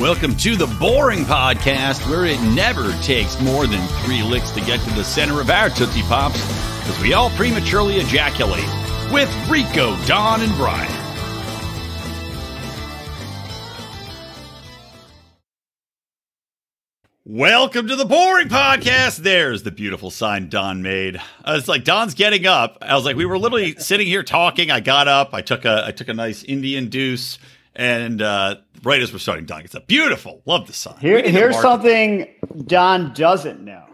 Welcome to the Boring Podcast, where it never takes more than three licks to get to the center of our Tootsie Pops, because we all prematurely ejaculate. With Rico, Don, and Brian. Welcome to the Boring Podcast. There's the beautiful sign Don made. Uh, it's like Don's getting up. I was like, we were literally sitting here talking. I got up. I took a I took a nice Indian deuce, and uh, right as we're starting, Don gets up. Beautiful. Love the sign. Here, We need to here's something Don doesn't know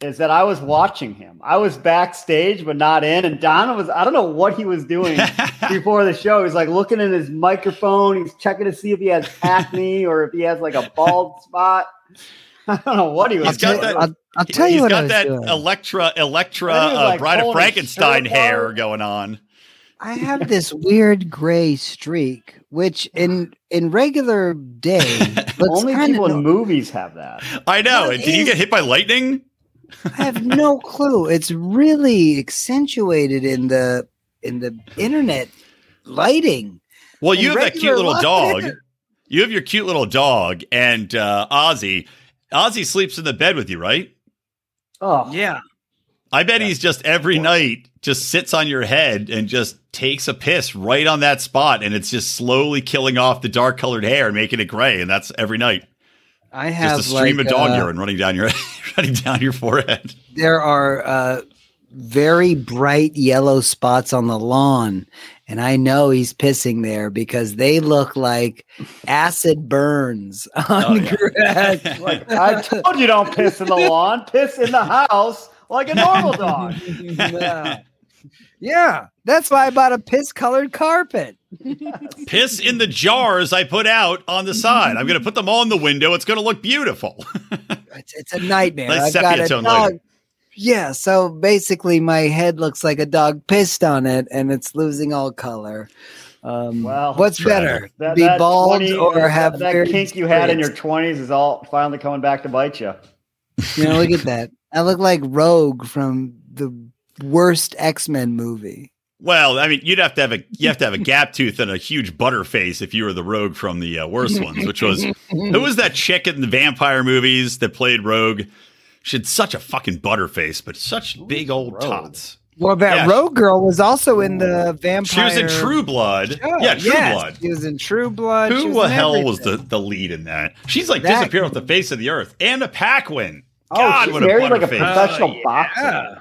is that I was watching him. I was backstage, but not in. And Don was, I don't know what he was doing before the show. He's like looking in his microphone. He's checking to see if he has acne or if he has like a bald spot. I don't know what he was He's got doing. that- I'll, I'll tell He's you what got I was that doing. Electra Electra I think he was, uh, like, Bride of Frankenstein hair going on. I have this weird gray streak, which in in regular day looks Only people no- in movies have that. I know. What Did you get hit by lightning? I have no clue. It's really accentuated in the in the internet lighting. Well, you In have that cute little life. dog. You have your cute little dog, and uh, Ozzy. Ozzy sleeps in the bed with you, right? Oh, Yeah. I bet he's just every night just sits on your head and just takes a piss right on that spot, and it's just slowly killing off the dark colored hair and making it gray, and that's every night. I have Just a stream like, of dog uh, urine running down your running down your forehead. there are uh, very bright yellow spots on the lawn, and I know he's pissing there because they look like acid burns on Oh, yeah. grass. like I told you don't piss in the lawn, piss in the house like a normal dog. yeah. Yeah, that's why I bought a piss-colored carpet. Piss in the jars I put out on the side. I'm going to put them all in the window. It's going to look beautiful. It's, it's a nightmare. Nice I've got a dog. lighting. Yeah, so basically, my head looks like a dog pissed on it, and it's losing all color. Um, Well, what's tragic. better, That, be that bald 20 or have that weird kink you had in your twenties is all finally coming back to bite you. You know, look at that. I look like Rogue from the worst X Men movie. Well, I mean, you'd have to have a you have to have a gap tooth and a huge butter face if you were the rogue from the uh, worst ones, which was who was that chick in the vampire movies that played Rogue? She had such a fucking butter face, but such big old Rogue? tots. Well, that Yeah. Rogue girl was also in the vampire. She was in True Blood. Oh, yeah, True yes, Blood. She was in True Blood. Who the in hell was the, the lead in that? She's like That- disappeared off the face of the earth. Anna Paquin. Oh, God, she's what a married like a butterface. professional Oh, boxer. yeah.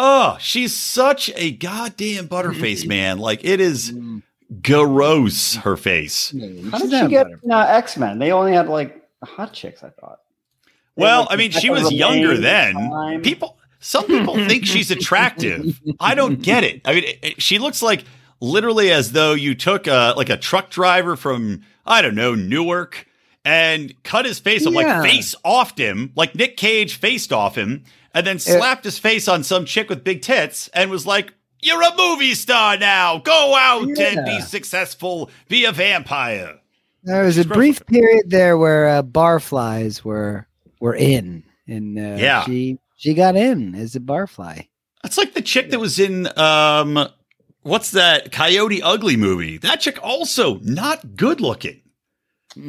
Oh, she's such a goddamn butterface, man. Like it is Mm. gross. Her face. How did she get butter- uh, X Men? They only had like hot chicks, I thought. They had, Well, like, I mean, she was younger Romaine then. time. People, some people think she's attractive. I don't get it. I mean, it- it- she looks like literally as though you took a like a truck driver from I don't know Newark and cut his face off, Yeah. like face offed him, like Nick Cage faced off him, and then slapped his face on some chick with big tits and was like. You're a movie star now. Go out and be successful. Be a vampire. There was a brief period there where uh, barflies were were in, and uh, Yeah. she she got in as a barfly. That's like the chick that was in um what's that Coyote Ugly movie? That chick also not good looking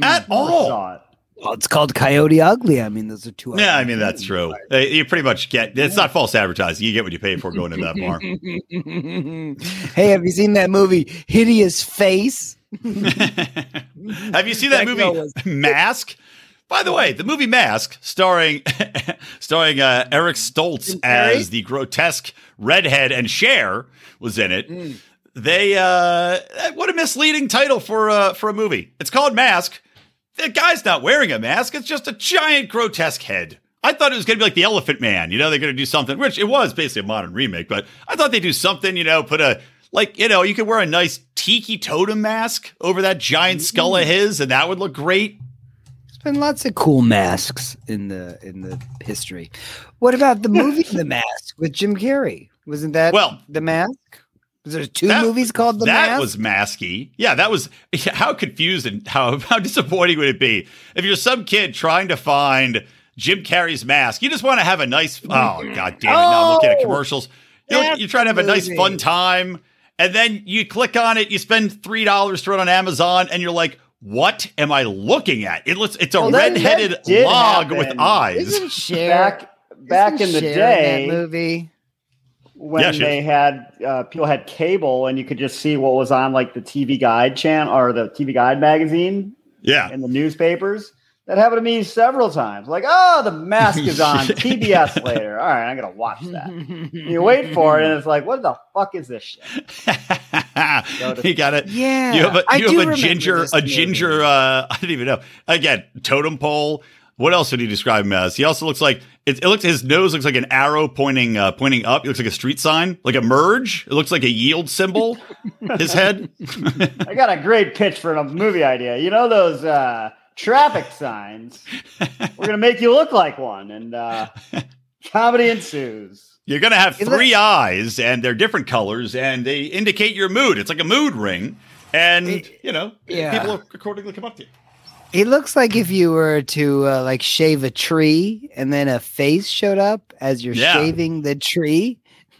at Never all. Well, it's called Coyote Ugly. I mean, those are two. Yeah, I mean that's true. You pretty much get it's not false advertising. You get what you pay for going to that bar. hey, have you seen that movie Hideous Face? Have you seen that, That movie was- Mask? By the way, the movie Mask, starring starring uh, Eric Stoltz as the grotesque redhead and Cher was in it. Mm. They uh, what a misleading title for uh, for a movie. It's called Mask. The guy's not wearing a mask. It's just a giant grotesque head. I thought it was going to be like the Elephant Man. You know, they're going to do something, which it was basically a modern remake, but I thought they'd do something, you know, put a, like, you know, you could wear a nice tiki totem mask over that giant skull of mm-hmm. his, and that would look great. There's been lots of cool masks in the in the history. What about the movie The Mask with Jim Carrey? Wasn't that Well- The Mask? Was there two That- movies called The Mask? that Mask? was masky. Yeah, that was how confused and how, how disappointing would it be if you're some kid trying to find Jim Carrey's mask? You just want to have a nice, oh, god damn it. Now I'm looking at commercials. You know, you're trying to have a nice, fun time. And then you click on it, you spend $3 to it on Amazon, and you're like, what am I looking at? It looks it's a Well, that- red-headed log with eyes. Isn't Cher back back isn't in the Cher day that movie? When Yeah, she they had uh, people had cable and you could just see what was on like the TV Guide channel or the TV Guide magazine yeah. in the newspapers. That happened to me several times. Like, oh, the mask is on TBS later. All right, I'm gonna watch that. You wait for it, and it's like, what the fuck is this shit? you got it. Yeah, You have a I you have a ginger a ginger uh I don't even know. Again, totem pole. What else would you describe him as? He also looks like it, it looks his nose looks like an arrow pointing uh pointing up. It looks like a street sign, like a merge. It looks like a yield symbol. his head. I got a great pitch for a movie idea. You know those uh, traffic signs? We're gonna make you look like one, and uh, comedy ensues. You're gonna have It three eyes and they're different colors and they indicate your mood. It's like a mood ring. And It- you know, yeah. people will accordingly come up to you. He looks like if you were to uh, like shave a tree and then a face showed up as you're Yeah. shaving the tree.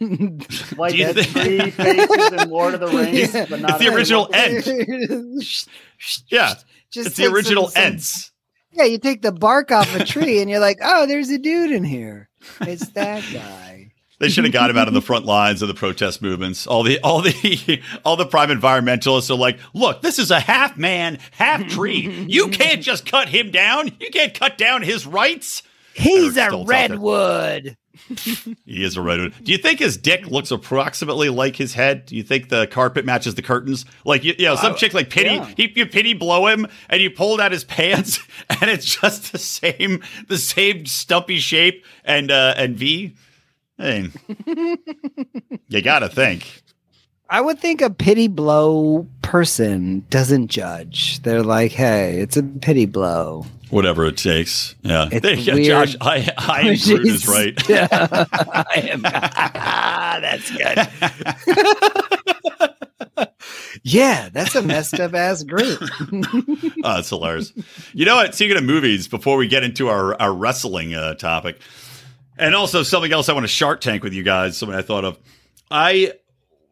Like Do you the think- three faces in Lord of the Rings, It's- but not it's the original Ent. Yeah, Just it's the original some- some- Ents. Yeah, you take the bark off a tree and you're like, oh, there's a dude in here. It's that guy. They should have got him out of the front lines of the protest movements. All the all the all the prime environmentalists are like, look, this is a half man, half tree. You can't just cut him down. You can't cut down his rights. He's Eric a Stoltz out there. redwood. He is a redwood. Do you think his dick looks approximately like his head? Do you think the carpet matches the curtains? Like you, you know, some I- chick like pity, yeah. he, you pity blow him, and you pull out his pants, and it's just the same, the same stumpy shape and uh, and V. I mean, you gotta think. I would think a pity blow person doesn't judge. They're like, hey, it's a pity blow. Whatever it takes. Yeah. You weird. Josh, I, I am Groot is right. I am. That's good. yeah, that's a messed up ass Groot. Oh, it's hilarious. You know what? Speaking of movies, before we get into our, our wrestling uh, topic, and also something else I want to Shark Tank with you guys, something I thought of. I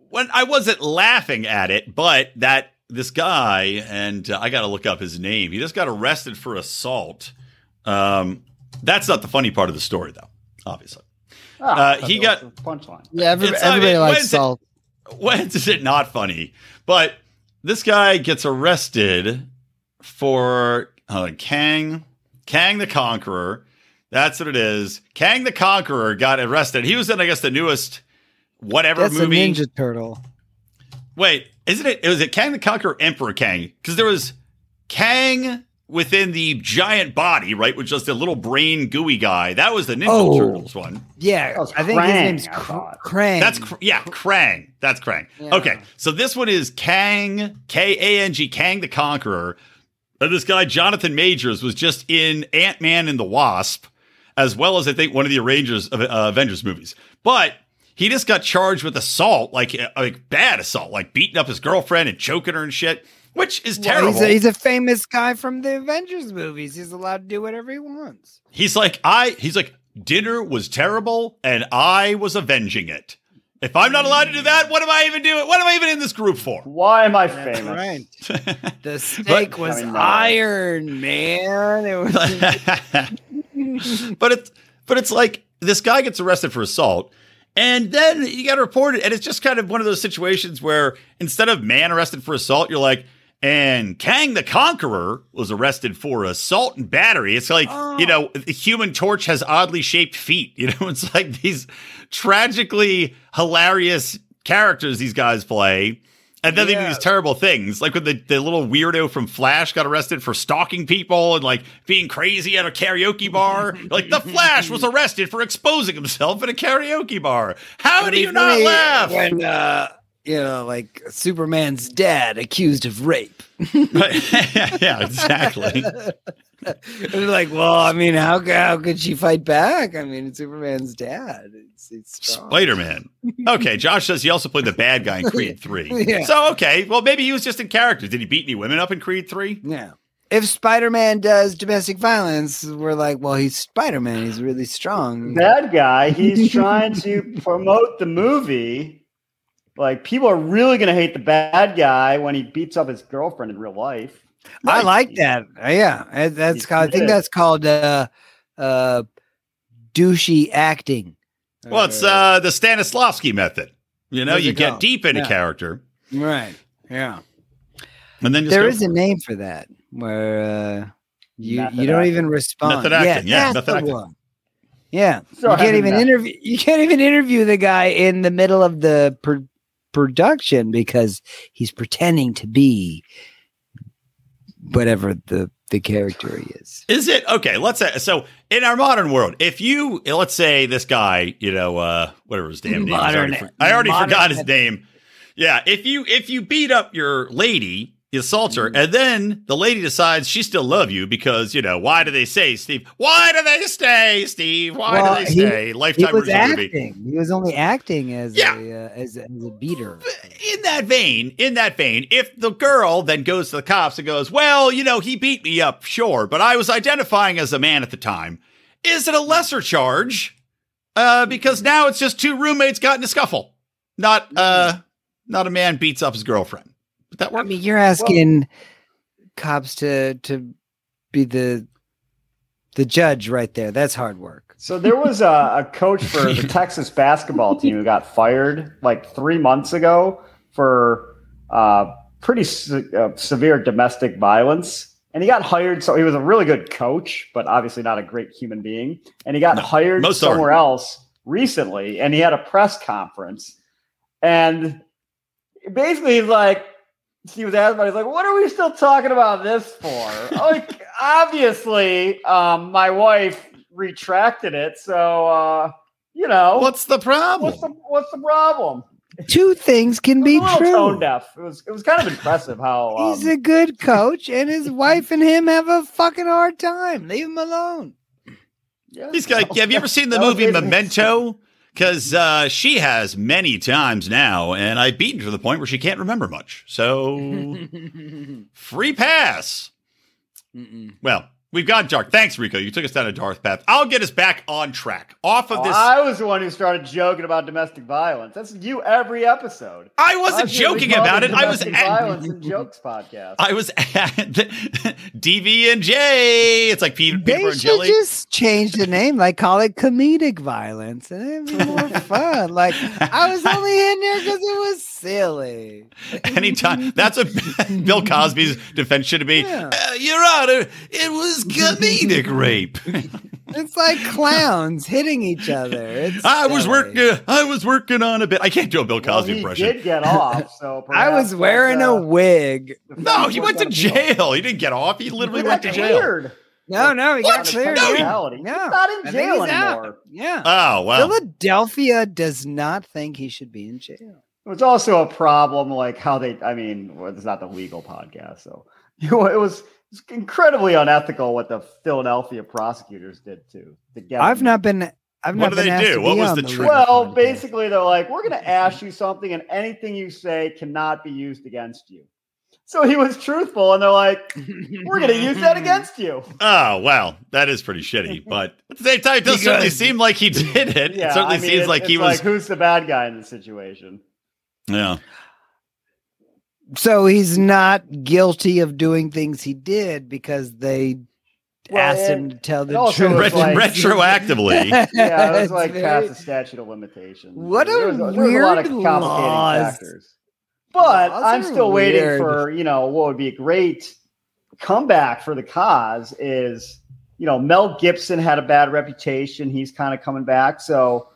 when I wasn't laughing at it, but that this guy, and uh, I got to look up his name. He just got arrested for assault. Um, that's not the funny part of the story, though. Obviously, Ah, Uh, he got- punchline. Yeah, every, It's- I everybody mean, likes when's it- salt. when is it not funny? But this guy gets arrested for uh, Kang, Kang the Conqueror. That's what it is. Kang the Conqueror got arrested. He was in, I guess, the newest whatever That's a movie. Ninja Turtle. Wait, isn't it? Was it Kang the Conqueror, Emperor Kang? Because there was Kang within the giant body, right, with just a little brain gooey guy. That was the Ninja Oh. Turtles one. Yeah, That I think his Krang, name's I Kr- thought. Krang. That's yeah, Krang. That's Krang. Yeah. Okay, so this one is Kang, K A N G, Kang the Conqueror. And this guy Jonathan Majors was just in Ant Man and the Wasp, as well as I think one of the arrangers of uh, Avengers movies. But he just got charged with assault, like uh, like bad assault, like beating up his girlfriend and choking her and shit, which is Well, terrible. he's, a, he's a famous guy from the Avengers movies. He's allowed to do whatever he wants. He's like, I he's like, dinner was terrible and I was avenging it. If I'm not allowed to do that, what am I even doing? What am I even in this group for? Why am I That's famous? right. The steak was I mean, iron, man. It was but it's but it's like this guy gets arrested for assault and then you got to report it and it's just kind of one of those situations where instead of man arrested for assault you're like and Kang the Conqueror was arrested for assault and battery. It's like, you oh. know, the human torch has oddly shaped feet. You know, it's like these tragically hilarious characters these guys play. And then they do these terrible things, like when the, the little weirdo from Flash got arrested for stalking people and like being crazy at a karaoke bar. like the Flash was arrested for exposing himself at a karaoke bar. How do you not laugh? When, uh, you know, like Superman's dad accused of rape. yeah, exactly. It's like, well, I mean, how, how could she fight back? I mean, it's Superman's dad. It's, it's. Spider Man. Okay, Josh says he also played the bad guy in Creed 3. Yeah. So, okay, well, maybe he was just in character. Did he beat any women up in Creed 3? Yeah. If Spider Man does domestic violence, we're like, well, he's Spider Man. He's really strong. That guy, he's trying to promote the movie like people are really going to hate the bad guy when he beats up his girlfriend in real life. I like that. Uh, yeah, uh, that's called, I think that's called uh, uh, douchey acting. Well, it's uh, the Stanislavski method. You know, What's you get called? deep into Yeah. character, right. Yeah, and then just there go is for a it. name for that where uh, you Method you don't acting. even respond. Method acting, yeah, that's method acting. one. Yeah, So you can't even that- interview. You can't even interview the guy in the middle of the pr- production because he's pretending to be whatever the the character he is. Is it okay? Let's say so. In our modern world, if you let's say this guy, you know, uh, whatever his damn name, is, I already, for- I already modern- forgot his name. Yeah, if you if you beat up your lady, you assault her, and then the lady decides she still love you because you know why do they say Steve? Why do they stay, Steve? Why Well, do they stay? He Lifetime was original movie. acting. He was only acting as Yeah. a uh, as, as a beater. in that vein, in that vein, if the girl then goes to the cops and goes, "Well, you know, he beat me up, sure, but I was identifying as a man at the time," is it a lesser charge? Uh, because now it's just two roommates got in a scuffle, not uh, not a man beats up his girlfriend. But that I mean, you're asking cops to to be the the judge right there. That's hard work. So there was a, a coach for the Texas basketball team who got fired like three months ago for uh, pretty se- uh, severe domestic violence. And he got hired. So he was a really good coach, but obviously not a great human being. And he got No, hired most somewhere else recently. And he had a press conference. And basically, he's like, he was asked about, he's like, what are we still talking about this for? like, obviously, um, my wife retracted it. So, uh, you know, What's the problem? what's the what's the problem? Two things can be was a little tone true. deaf. It was it was kind of impressive how um, He's a good coach, and his wife and him have a fucking hard time. Leave him alone. yeah, He's got. Have you ever seen the movie basically- Memento? Because uh, she has many times now, and I've beaten to the point where she can't remember much. So free pass. Well, we've got dark. Thanks, Rico. You took us down a dark path. I'll get us back on track. Off of Oh, this. I was the one who started joking about domestic violence. That's you every episode. I wasn't Last joking about it. I was Domestic at, violence and jokes podcast. I was at DV and J. It's like Peter, They Peter and should Jelly. just change the name, like call it comedic violence, and it'd be more fun. Like I was only in there because it was silly. Anytime. That's what Bill Cosby's defense should be. Yeah. Uh, Your Honor, it was comedic rape. It's like clowns hitting each other. It's I was silly. working. I was working on a bit. I can't do a Bill Well, Cosby he impression. did get off, so I was perhaps wearing that's, a uh, wig. No, he went to jail. He didn't get off. He literally He went to jail. cleared. No, no, he What? got cleared. No, he- yeah. Technicality. He's not in I jail he's out. anymore. Yeah. Oh well. Philadelphia does not think he should be in jail. It was also a problem, like how they. I mean, well, it's not the legal podcast, so you know, it was, it was incredibly unethical what the Philadelphia prosecutors did to to get. I've him. not been. I've What not do been they asked do? What was the the trick? Well, basically, they're like, we're going to ask you something, and anything you say cannot be used against you. So he was truthful, and they're like, we're going to use that against you. Oh well, that is pretty shitty. But at the same time, it does certainly seem like he did it. Yeah, it certainly I mean, seems it's- like he it's was. who's the bad guy in the situation? yeah. So he's not guilty of doing things he did because they Well, asked it- him to tell the truth. was like- retroactively. Yeah, it was like past the statute of limitations. What a there was, there was a lot of weird complicating laws. factors. But Laws I'm are still waiting for you know what would be a great comeback for the cause is you know Mel Gibson had a bad reputation. He's kind of coming back, so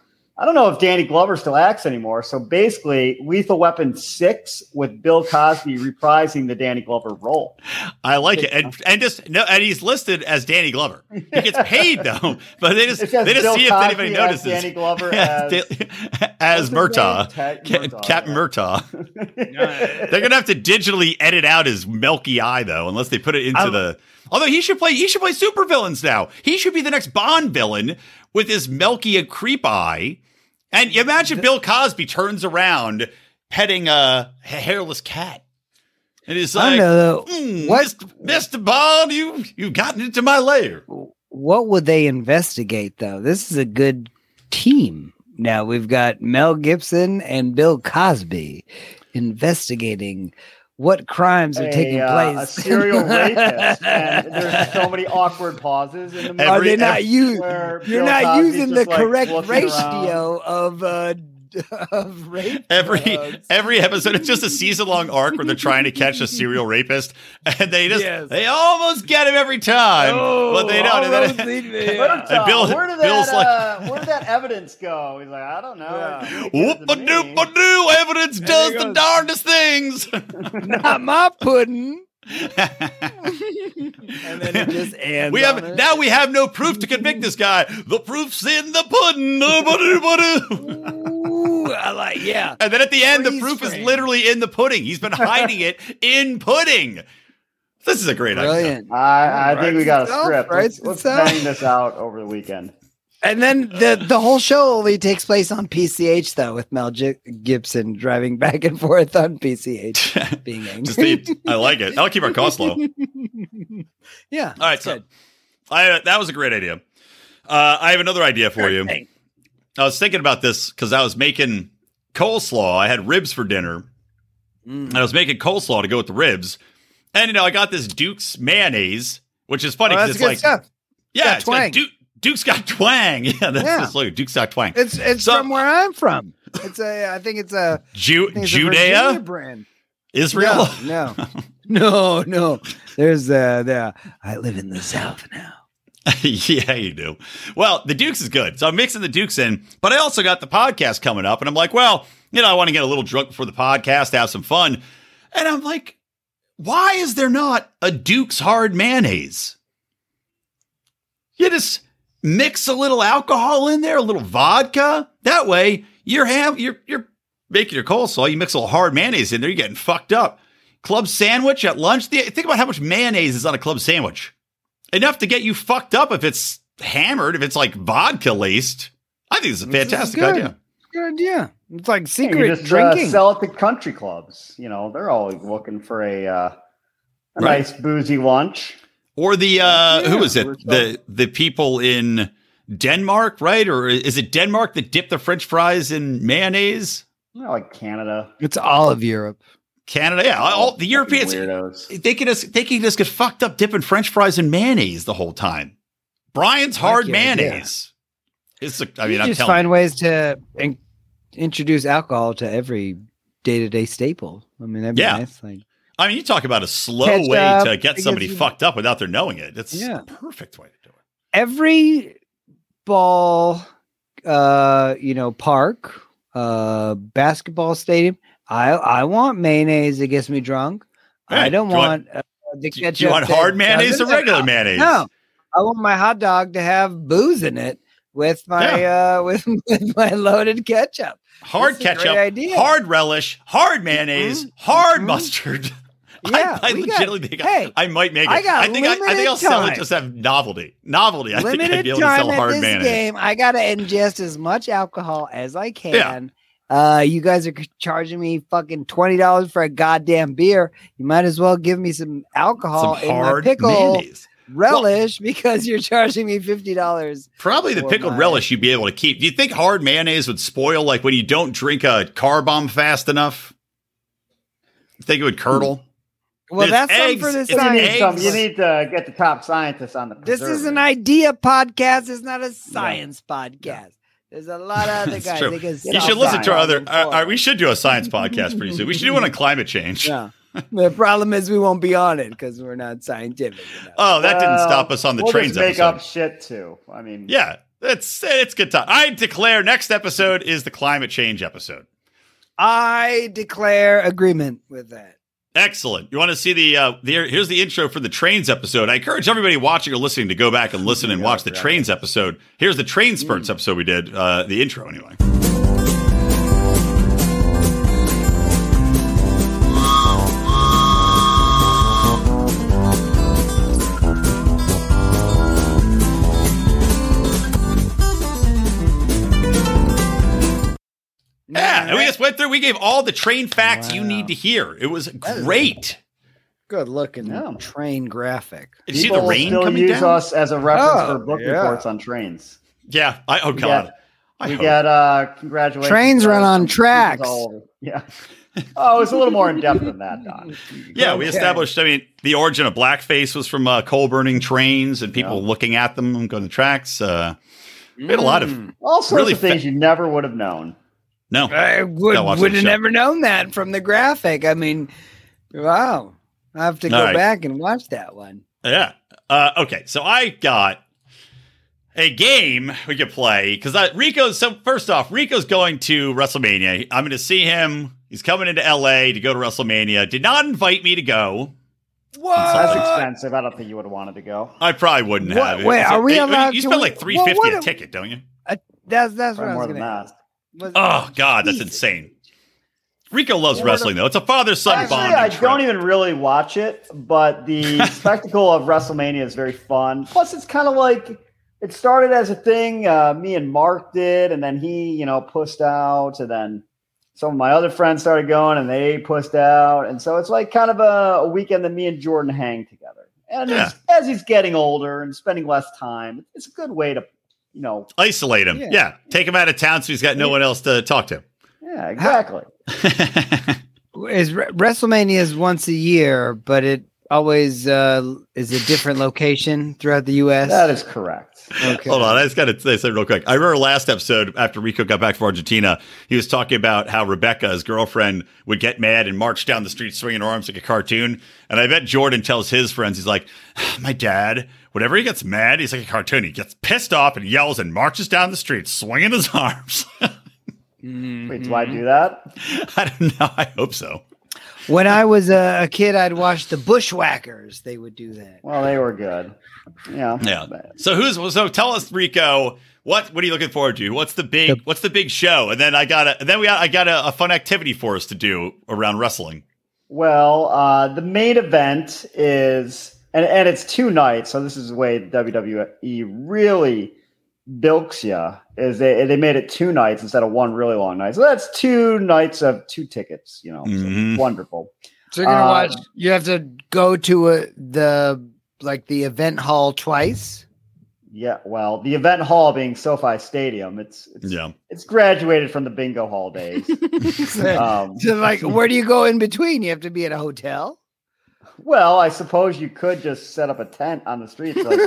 I don't know if Danny Glover still acts anymore. So basically, Lethal Weapon six with Bill Cosby reprising the Danny Glover role. I like it, and and just no, and he's listed as Danny Glover. He gets paid though, but they just they just Bill see if Cosby anybody as notices. Danny Glover as, as what's his name? Murtaugh, Murtaugh, Captain yeah. Murtaugh. They're gonna have to digitally edit out his milky eye though, unless they put it into I- the. Although he should play, he should play super villains now. He should be the next Bond villain with his milky and creep eye. And you imagine Bill Cosby turns around petting a hairless cat, and he's like, know. "Mm, What- Mr. Mr. Bond, you you've gotten into my lair." What would they investigate though? This is a good team. Now we've got Mel Gibson and Bill Cosby investigating what crimes are taking a, uh, place. a serial rapist, and there's so many awkward pauses in the movie. Are they not using? You're not using the correct ratio of uh of rape. Every drugs. every episode, it's just a season long arc where they're trying to catch a serial rapist, and they just Yes. they almost get him every time, but they don't. And then- Where, And uh, Bill- where did Bill's that, like- uh, where did that evidence go? He's like, I don't know. Yeah. Whoop a doop a doo, Evidence does he the darndest things. Not my pudding. And then it just ends. we on have it. now we have no proof to convict this guy. The proof's in the pudding. Ba-doo-ba-doo. Ooh, I like yeah. And then at the end, the Freeze proof is literally in the pudding. He's been hiding it in pudding. This is a great idea. Brilliant. I, I think we got a script. writes Let's, let's bang this out over the weekend. And then the the whole show only takes place on PCH though, with Mel Gi- Gibson driving back and forth on PCH, being angry. Just I like it. I'll keep our costs low. yeah. All right, so I, that was a great idea. Uh, I have another idea for you. Hey. I was thinking about this because I was making coleslaw. I had ribs for dinner. Mm. And I was making coleslaw to go with the ribs. And, you know, I got this Duke's mayonnaise, which is funny Oh, because that's it's good like, stuff. yeah, got it's got. Duke, Duke's got twang. Yeah, that's Yeah. just like Duke's got twang. It's it's So- from where I'm from. It's a I think it's a, Ju- think it's a Judea? brand. Israel? No, no, no, no. There's uh, there. I live in the South now. yeah, you do. Well, the Dukes is good. So I'm mixing the Dukes in, but I also got the podcast coming up. And I'm like, well, you know, I want to get a little drunk before the podcast, have some fun. And I'm like, why is there not a Duke's hard mayonnaise? You just mix a little alcohol in there, a little vodka. That way, you're ham, you're you're making your coleslaw. You mix a little hard mayonnaise in there, you're getting fucked up. Club sandwich at lunch. Think about how much mayonnaise is on a club sandwich. Enough to get you fucked up if it's hammered, if it's like vodka laced. I think it's a fantastic good. idea. Good idea. It's like Yeah, secret you just drinking. Uh, sell it to country clubs. You know, they're always looking for a uh, a Right. nice boozy lunch. Or the uh Yeah, is it? The the people in Denmark, right? Or is it Denmark that dip the French fries in mayonnaise? You like Canada. it's all of Europe. Canada, yeah. All the Europeans weirdos. they can just they can just get fucked up dipping French fries in mayonnaise the whole time. Brian's I like hard your mayonnaise. It's a, I mean, you I'm just telling find ways to in- introduce alcohol to every day to day staple. I mean, that'd be Yeah. nice. Like, I mean, you talk about a slow way to get somebody you- fucked up without their knowing it. It's Yeah. perfect way to do it. every ball, uh, you know, park, uh, basketball stadium. I I want mayonnaise that gets me drunk. I don't do want, uh, the ketchup. you want hard mayonnaise or regular mayonnaise? No, I want my hot dog to have booze in it with my uh with, with my loaded ketchup. Hard That's a great ketchup, idea. hard relish, hard mayonnaise, Mhm, hard mhm. mustard. Yeah, I, I we got- legitimately think hey, I, I might make it. I got think I, I think I'll sell it just have novelty. Novelty. I think I'd Limited be able to time sell hard this mayonnaise. game. I gotta ingest as much alcohol as I can. Uh, you guys are charging me fucking twenty dollars for a goddamn beer. You might as well give me some alcohol Some in my hard pickle mayonnaise. Relish because you're charging me fifty dollars. Probably the pickled my- relish you'd be able to keep. Do you think hard mayonnaise would spoil like when you don't drink a car bomb fast enough? You think it would curdle? Well, It's that's something for eggs. this It's You need, eggs. you need to get the top scientists on the. This is an idea podcast. It's not a science podcast. There's a lot of other guys. true. They You should listen to our other. and Uh, uh, we should do a science podcast pretty soon. We should do one on climate change. Yeah. The problem is we won't be on it because we're not scientific enough. Oh, that didn't Well, stop us on the we'll trains just make episode. up shit too. I mean, Yeah, it's it's good time. I declare next episode is the climate change episode. I declare agreement with that. Excellent. You want to see the uh the here's the intro for the trains episode. I encourage everybody watching or listening to go back and listen and watch the trains episode. Here's the train spurts episode we did, uh the intro anyway. Just went through. We gave all the train facts you need to hear. It was great. good looking Yeah. train graphic. Did you see people the rain still coming use down? us as a reference Oh, for book yeah. reports on trains. Yeah. I, oh We god. get- I we hope. got uh congratulations. Trains run on tracks. Yeah. Oh, it's a little more in depth than that, Don. Yeah, we Okay. established. I mean, the origin of blackface was from uh, coal burning trains and people Yeah. looking at them and going to tracks. Uh, we had a lot of Mm. All sorts Really of things fa- you never would have known. No. I would would have never known that from the graphic. I mean, wow. I have to go All right. back and watch that one. Yeah. Uh, okay. So I got a game we could play because Rico's. So first off, Rico's going to WrestleMania. I'm going to see him. He's coming into LA to go to WrestleMania. Did not invite me to go. What? That's Uh, expensive. I don't think you would have wanted to go. I probably wouldn't What- have. wait, It's are we you- allowed You spend like three fifty well, a ticket, don't you? That's that's what Probably I more was than going to that. Was- Oh God, that's insane. Rico loves What a- wrestling though. It's a father son Actually, bonding. I trip. don't even really watch it, but the spectacle of WrestleMania is very fun. Plus, it's kind of like it started as a thing uh, me and Mark did, and then he, you know, pushed out, and then some of my other friends started going, and they pushed out, and so it's like kind of a, a weekend that me and Jordan hang together. And Yeah. as, as he's getting older and spending less time, it's a good way to, you know, Isolate him. Yeah. Yeah. Take him out of town so he's got no one else to talk to. yeah, exactly. is Re- WrestleMania is once a year, but it always uh, is a different location throughout the U.S. That is correct. Okay. Hold on, I just got to say something real quick. I remember last episode after Rico got back from Argentina, he was talking about how Rebecca, his girlfriend, would get mad and march down the street swinging her arms like a cartoon. And I bet Jordan tells his friends, he's like, "My dad, whenever he gets mad, he's like a cartoon. He gets pissed off and yells and marches down the street swinging his arms." Wait, do I do that? I don't know. I hope so. When I was a, a kid, I'd watch the Bushwhackers. They would do that. Well, they were good. Yeah. Yeah. So who's so tell us, Rico, what what are you looking forward to? What's the big what's the big show? And then I got a then we got I got a, a fun activity for us to do around wrestling. Well, uh, the main event is, and, and it's two nights. So this is the way WWE really bilks you. Is they they made it two nights instead of one really long night. So that's two nights of two tickets. You know, so Mhm. wonderful. So you're gonna Uh, watch. You have to go to a, the like the event hall twice. Yeah. Well, the event hall being SoFi Stadium, it's it's, Yeah. it's graduated from the bingo hall days. um, So like, where do you go in between? You have to be at a hotel. Well, I suppose you could just set up a tent on the streets like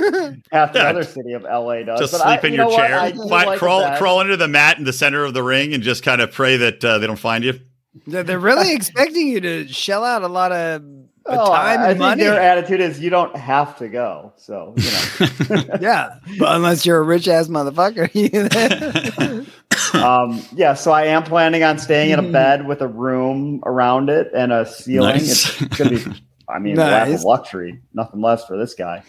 half the Yeah. other city of LA does. Just but sleep I, in you your chair, I like crawl that. crawl under the mat in the center of the ring, and just kind of pray that uh, they don't find you. They're, they're really expecting you to shell out a lot of uh, Oh, time I and think money. their attitude is you don't have to go. So you know, yeah, but unless you're a rich ass motherfucker. um, yeah. So I am planning on staying in a bed with a room around it and a ceiling. Nice. It's gonna be, I mean, lap Nice. of luxury, nothing less for this guy.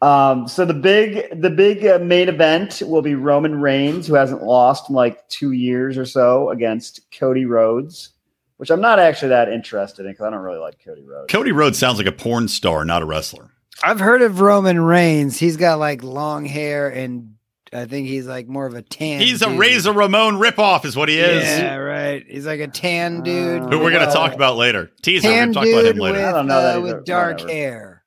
Um, so the big, the big uh, main event will be Roman Reigns, who hasn't lost in like two years or so against Cody Rhodes, which I'm not actually that interested in because I don't really like Cody Rhodes. Cody Rhodes sounds like a porn star, not a wrestler. I've heard of Roman Reigns. He's got like long hair and I think he's like more of a tan. He's a. Razor Ramon ripoff, is what he is. Yeah, right. He's like a tan dude. Uh, Who we're going to Well- talk about later. Teaser. We're tan going to talk about him dude later. with, I don't know that uh, with dark Whatever. hair.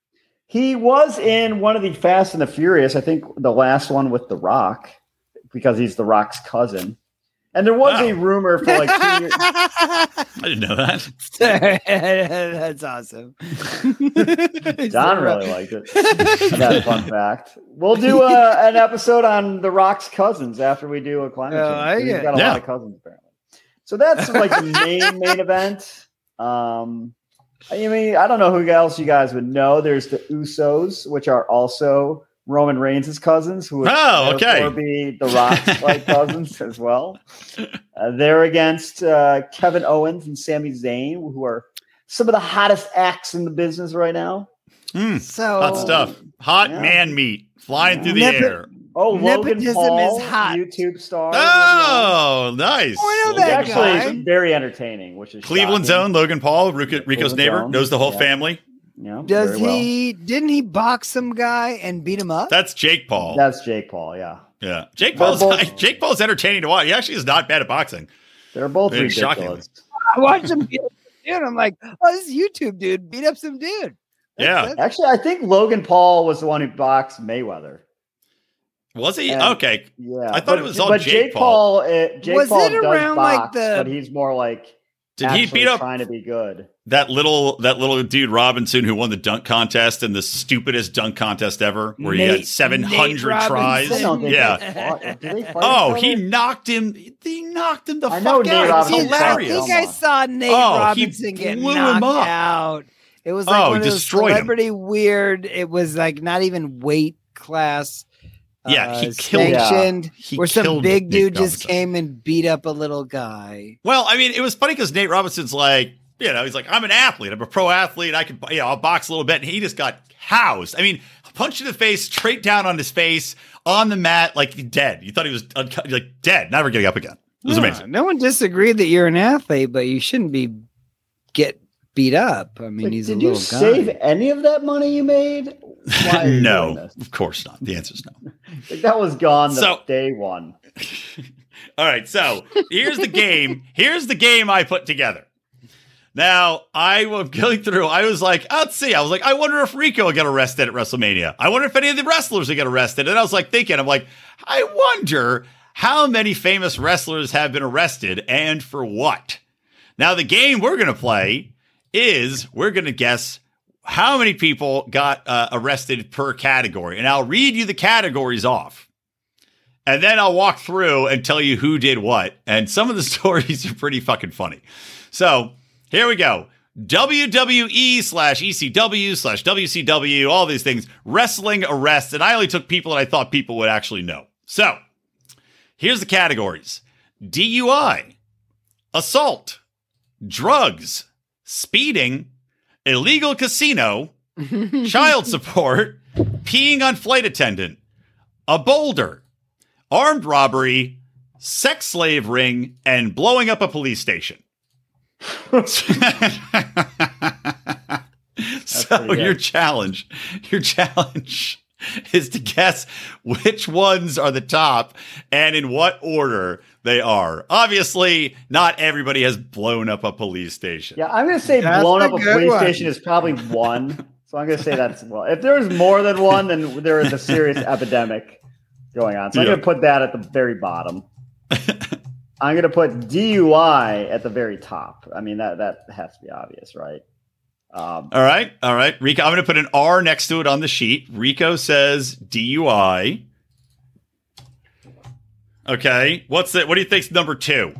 He was in one of the Fast and the Furious, I think the last one with The Rock, because he's The Rock's cousin. And there was Wow. a rumor for like two years. I didn't know that. That's awesome. Don really liked it. That fun fact. We'll do uh, an episode on The Rock's cousins after we do a climate Oh, change. I 'cause He's get- got a Yeah. lot of cousins apparently. So that's like the main main event. Um, I mean, I don't know who else you guys would know. There's the Usos, which are also Roman Reigns' cousins, who would Oh, okay. be the Rock's like cousins as well. Uh, they're against uh, Kevin Owens and Sami Zayn, who are some of the hottest acts in the business right now. Mm, So hot stuff. Hot Yeah. man meat flying through the Nepo- air. Oh, Logan Nepotism Paul, is hot. YouTube star. Oh, nice. Oh, I know that actually guy. very entertaining, which is Cleveland's shocking. own Logan Paul, Rico, Rico's Cleveland's neighbor, own, knows the whole yeah. family. Yeah, Does very well. he? Didn't he box some guy and beat him up? That's Jake Paul. That's Jake Paul. Yeah, yeah, Jake They're Paul's both- Jake Paul's entertaining to watch. He actually is not bad at boxing. they're both Very ridiculous. I watched him beat up dude. I'm like, oh, this is YouTube dude beat up some dude. Yeah. that's- Actually, I think Logan Paul was the one who boxed Mayweather. Was he And- okay? Yeah, I thought but, it was all but Jake Jake Paul. uh, Jake Was Paul it does around, like, box, the- but he's more like Did he beat up trying to be good. That little that little dude Robinson who won the dunk contest in the stupidest dunk contest ever, where he had seven hundred tries? I don't think Yeah. they fought. Did they fight Oh, he knocked him. He knocked him the I fuck know out. Nate It was I think I saw Nate Oh, he Robinson get blew him knocked up. out. It was like Oh, one he of those destroyed him. weird. It was like not even weight class. Yeah, he uh, killed him. sanctioned, He where some big Nate dude just came and beat up a little guy. Well, I mean, it was funny because Nate Robinson's like, you know, he's like, I'm an athlete. I'm a pro athlete. I can, you know, I'll box a little bit. And he just got housed. I mean, punched in the face, straight down on his face, on the mat, like dead. You thought he was unco- like dead, never getting up again. It was Yeah, amazing. No one disagreed that you're an athlete, but you shouldn't be get beat up. I mean, Like, he's did a you save guy. any of that money you made? Why you no, of course not. The answer is no. Like, that was gone the So- day one. All right, so here's the game. Here's the game I put together. Now, I was going through, I was like, let's see. I was like, I wonder if Rico will get arrested at WrestleMania. I wonder if any of the wrestlers will get arrested. And I was like thinking, I'm like, I wonder how many famous wrestlers have been arrested and for what. Now, the game we're to play is we're to guess how many people got uh, arrested per category. And I'll read you the categories off. And then I'll walk through and tell you who did what. And some of the stories are pretty fucking funny. So here we go. WWE slash ECW slash WCW, all these things, wrestling arrests. And I only took people that I thought people would actually know. So here's the categories DUI, assault, drugs, speeding, illegal casino, child support, peeing on flight attendant, a boulder, armed robbery, sex slave ring, and blowing up a police station. so your challenge, your challenge is to guess which ones are the top and in what order they are. Obviously, not everybody has blown up a police station. Yeah, I'm gonna say That's blown a up a police one. station is probably one. So I'm gonna say that's well. If there's more than one, then there is a serious epidemic going on. So I'm gonna put that at the very bottom. I'm gonna put DUI at the very top. I mean that that has to be obvious, right? Um, All right, all right, Rico. I'm going to put an R next to it on the sheet. Rico says DUI. Okay, what's the, What do you think's number two?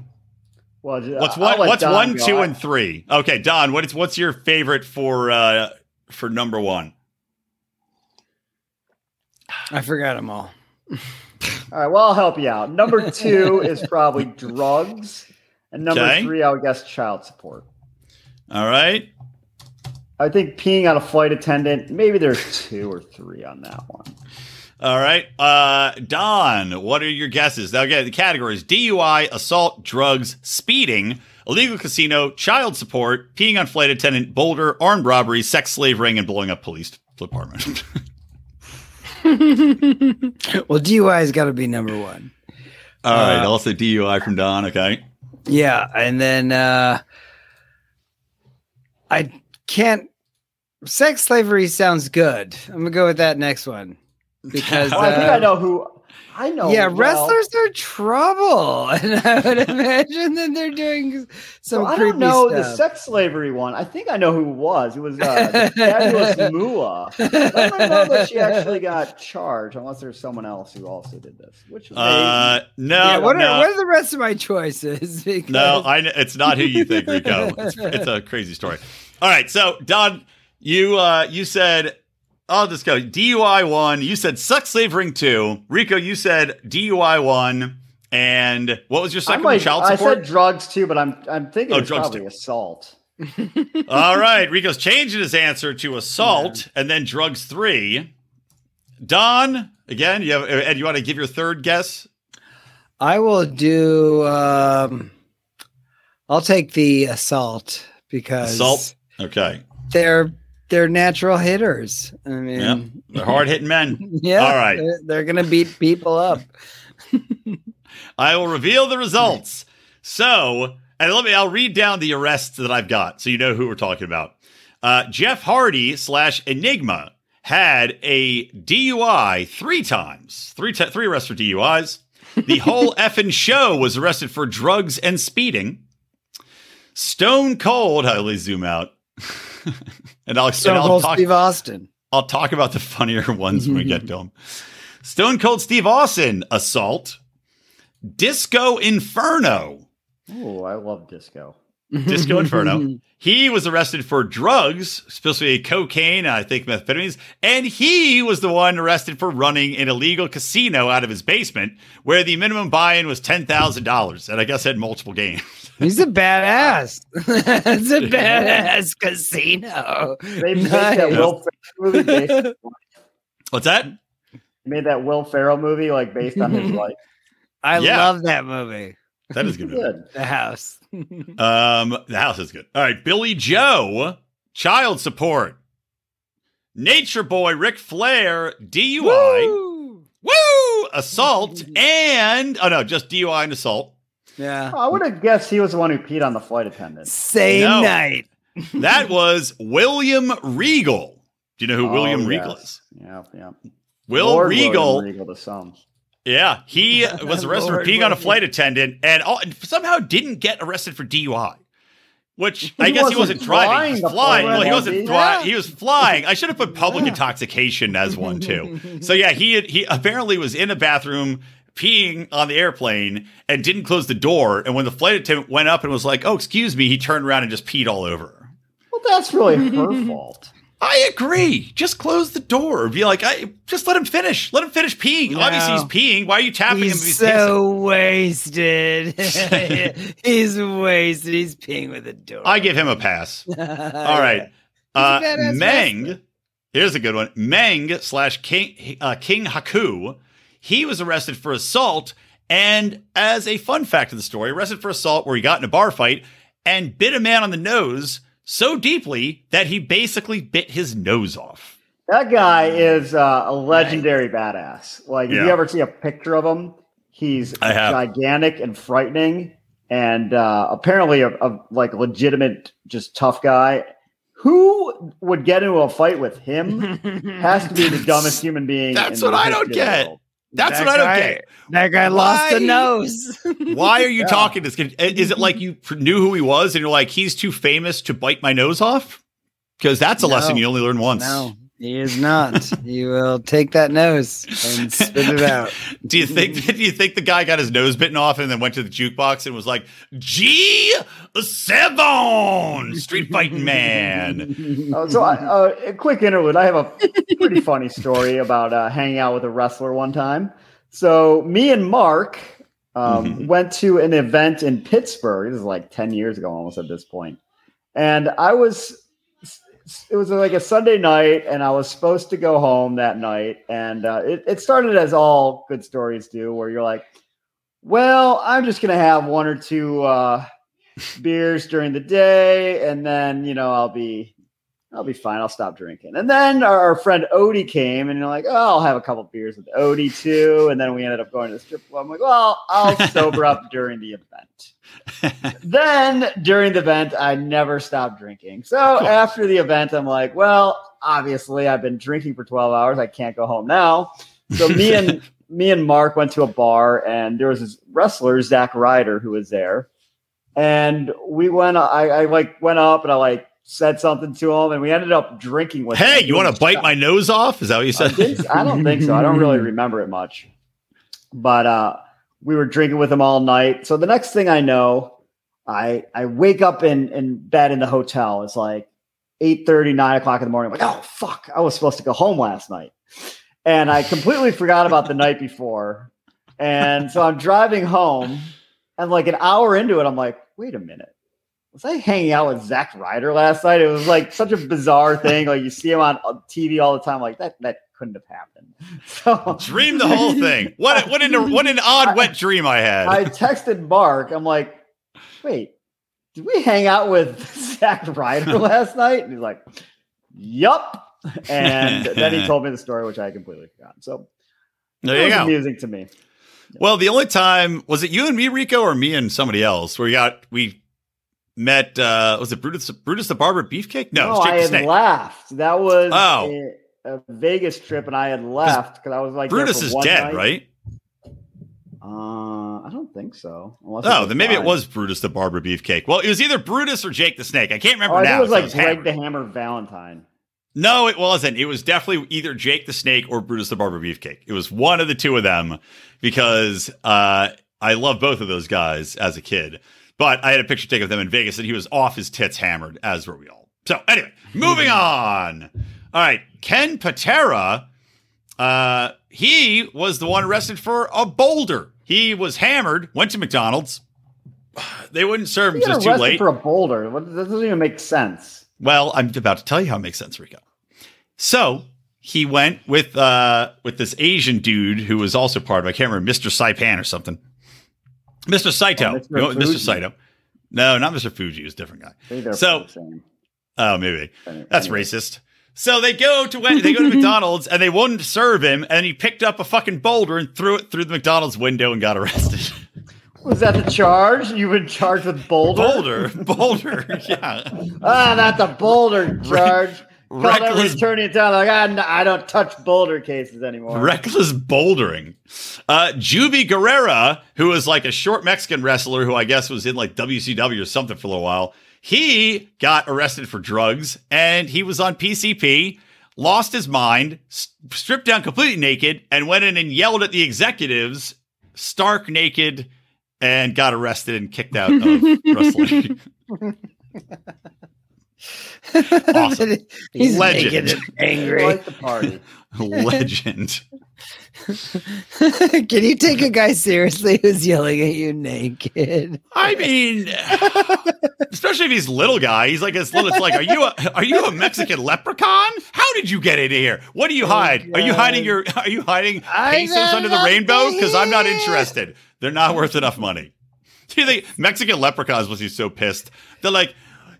well, ju- What's one? What's Don one, go. two, and three? Okay, Don. What is what's your favorite for uh for number one? I forgot them all. All right, well, I'll help you out. Number two is probably drugs, and number Okay. three, I would guess child support. All right. I think peeing on a flight attendant. Maybe there's two or three on that one. All right. Uh Don, what are your guesses? Now again, the categories DUI, assault, drugs, speeding, illegal casino, child support, peeing on flight attendant, boulder, armed robbery, sex slave ring, and blowing up police department. well, DUI's got to be number one. All right. Uh, Also DUI from Don. Okay. Yeah, and then uh I can't. Sex slavery sounds good. I'm gonna go with that next one because Well, I think uh, I know who. I know. yeah, well- wrestlers are trouble, and I would imagine that they're doing some. So I don't know the sex slavery one. I think I know who it was. It was uh, the fabulous Moolah. I don't know that she actually got charged, unless there's someone else who also did this. Which Uh, no, yeah, what, no, are, what are the rest of my choices? Because no. I. kn- It's not who you think, Rico. It's, it's a crazy story. All right. So Don, you uh, you said. I'll just go DUI one. You said sex slave ring two. Rico, you said DUI one. And what was your second might, one? Child I said drugs too, but I'm I'm thinking Oh, it's drugs probably too. assault. All right, Rico's changing his answer to assault and then drugs three. Don, again, you have, Ed, you want to give your third guess? I will do. Um, I'll take the assault because Assault. Okay, they're they're natural hitters. I mean, they're hard hitting men. yeah, All right. they're, they're gonna beat people up. I will reveal the results. So, and let me, I'll read down the arrests that I've got so you know who we're talking about. Uh, Jeff Hardy slash Enigma had a DUI three times, three t- three arrests for DUIs. The whole effing show was arrested for drugs and speeding. Stone Cold, I will zoom out, and I'll, Stone and I'll Cold talk. Steve Austin. I'll talk about the funnier ones when we get to them. Stone Cold Steve Austin assault, Disco Inferno. Oh, I love disco. Disco Inferno. He was arrested for drugs, specifically cocaine, I think methamphetamines, and he was the one arrested for running an illegal casino out of his basement, where the minimum buy-in was ten thousand dollars, and I guess had multiple games. He's a badass. it's a badass casino. They made that Nice. Will Ferrell movie based, What's that? made that Will Ferrell movie like based on his life. I Yeah. love that movie. That is good. Good. The house. Um, the house is good. All right, Billy Joe, child support. Nature Boy Ric Flair, DUI, woo, Woo! assault, and oh no, just DUI and assault. Yeah. I would have guessed he was the one who peed on the flight attendant. Same No. night. That was William Regal. Do you know who William Oh, Regal is? Yeah, yeah. Will Lord Regal. William Regal to some. Yeah, he was arrested for Lord peeing on a flight attendant and all, somehow didn't get arrested for DUI. Which I guess he wasn't wasn't driving, he was flying the flying. flight, Well, he was wasn't he? flying. Yeah. He was flying. I should have put public Yeah. intoxication as one too. So yeah, he he apparently was in a bathroom peeing on the airplane and didn't close the door. And when the flight attendant went up and was like, "Oh, excuse me," he turned around and just peed all over. Well, that's really her fault. I agree. Just close the door. Be like, I just let him finish. Let him finish peeing. No. Obviously, he's peeing. Why are you tapping him? He's he's pissing? so wasted. He's wasted. He's peeing with a door. I give him a pass. All All right. Uh, Meng, wrestler. here's a good one. Meng slash King, uh, King Haku, he was arrested for assault. And as a fun fact of the story, arrested for assault where he got in a bar fight and bit a man on the nose so deeply that he basically bit his nose off. That guy is uh, a legendary badass. Like, if you ever see a picture of him, he's gigantic and frightening, and uh, apparently a, a like legitimate, just tough guy. Who would get into a fight with him? Has to be the dumbest human being. That's in the what I don't history of the get. world. That's That what I don't get. That guy lost a Why- nose. Why are you Yeah. talking this? kid? Is it like you knew who he was and you're like, he's too famous to bite my nose off? Because that's a No. lesson you only learn once. no, he is not. you will take that nose and spit it out. Do you think do you think the guy got his nose bitten off and then went to the jukebox and was like, G seven street fighting man? Uh, so, I, uh, a quick interlude. I have a pretty funny story about uh, hanging out with a wrestler one time. So, me and Mark um, Mhm. went to an event in Pittsburgh. This is like 10 years ago, almost at this point. And I was, it was like a Sunday night, and I was supposed to go home that night. And uh, it, it started as all good stories do, where you're like, well, I'm just to have one or two uh, beers during the day, and then, you know, I'll be I'll be fine. I'll stop drinking. And then our, friend Odie came, and you're like, oh, I'll have a couple beers with Odie too. And then we ended up going to the strip club. I'm like, well, I'll sober up during the event. then during the event, I never stopped drinking. So after the event, I'm like, well, obviously I've been drinking for 12 hours. I can't go home now. So me and me and Mark went to a bar, and there was this wrestler, Zach Ryder, who was there. And we went. I, I like went up, and I like said something to him, and we ended up drinking with. Him. Hey, him. you want to bite my nose off? Is that what you I, said? think- I don't think so. I don't really remember it much. But uh, we were drinking with him all night. So the next thing I know, I I wake up in in bed in the hotel. It's like 8 30, 9 o'clock in the morning. I'm like, oh fuck, I was supposed to go home last night. And I completely forgot about the night before. And so I'm driving home, and like an hour into it, I'm like, wait a minute. Was I hanging out with Zach Ryder last night? It was like such a bizarre thing. Like you see him on TV all the time. Like that that couldn't have happened. So Dream the whole thing. What what an what an odd wet dream I had. I texted Mark. I'm like, wait, did we hang out with Zach Ryder last night? And he's like, yup. And then he told me the story, which I completely forgot. So there it you was go. amusing to me. Well, the only time was it you and me, Rico, or me and somebody else? Where we got we met. uh Was it Brutus Brutus the Barber Beefcake? No, was I had Snake. laughed. That was Oh. a- a Vegas trip and I had left because I was like Brutus is dead, night. right? Uh, I don't think so. Unless Oh, then maybe it was Brutus the Barber Beefcake. Well, it was either Brutus or Jake the Snake. I can't Oh, remember think now. it was like was Greg the Hammer Valentine. No, it wasn't. It was definitely either Jake the Snake or Brutus the Barber Beefcake. It was one of the two of them because uh, I love both of those guys as a kid. But I had a picture taken of them in Vegas and he was off his tits hammered, as were we all. So anyway, moving on. All right, Ken Patera. Uh, he was the one arrested for a boulder. He was hammered, went to McDonald's. They wouldn't serve him You because got it was too late. for a boulder. That doesn't even make sense. Well, I'm about to tell you how it makes sense, Rico. So he went with uh with this Asian dude who was also part of I can't remember Mr. Saipan or something. Mr. Saito. Oh, Mr. You know, Mr. Saito. No, not Mr. Fuji, he was a different guy. So-. Oh, maybe. That's racist. So they go to they go to McDonald's and they wouldn't serve him, and he picked up a fucking boulder and threw it through the McDonald's window and got arrested. Was that the charge? You've been charged with boulder? boulder, boulder, yeah. Ah, not the boulder charge. Every reckless- attorney in town like, "Ah, no, I don't touch boulder cases anymore. Reckless bouldering. Uh, Juvi Guerrera, who was like a short Mexican wrestler who I guess was in like WCW or something for a little while, he got arrested for drugs and he was on PCP, lost his mind, s- stripped down completely naked, and went in and yelled at the executives, stark naked, and got arrested and kicked out of wrestling. Awesome. He's Legend. naked and angry. Quite the party. Legend. Can you take a guy seriously who's yelling at you naked? I mean, especially if he's little guy. He's like this little. It's like, are you a are you a Mexican leprechaun? How did you get in here? What do you oh hide? Are you hiding your? Are you hiding pesos under the rainbow? Because I'm not interested. They're not worth enough money. Do you think Mexican leprechauns was he so pissed? They're like,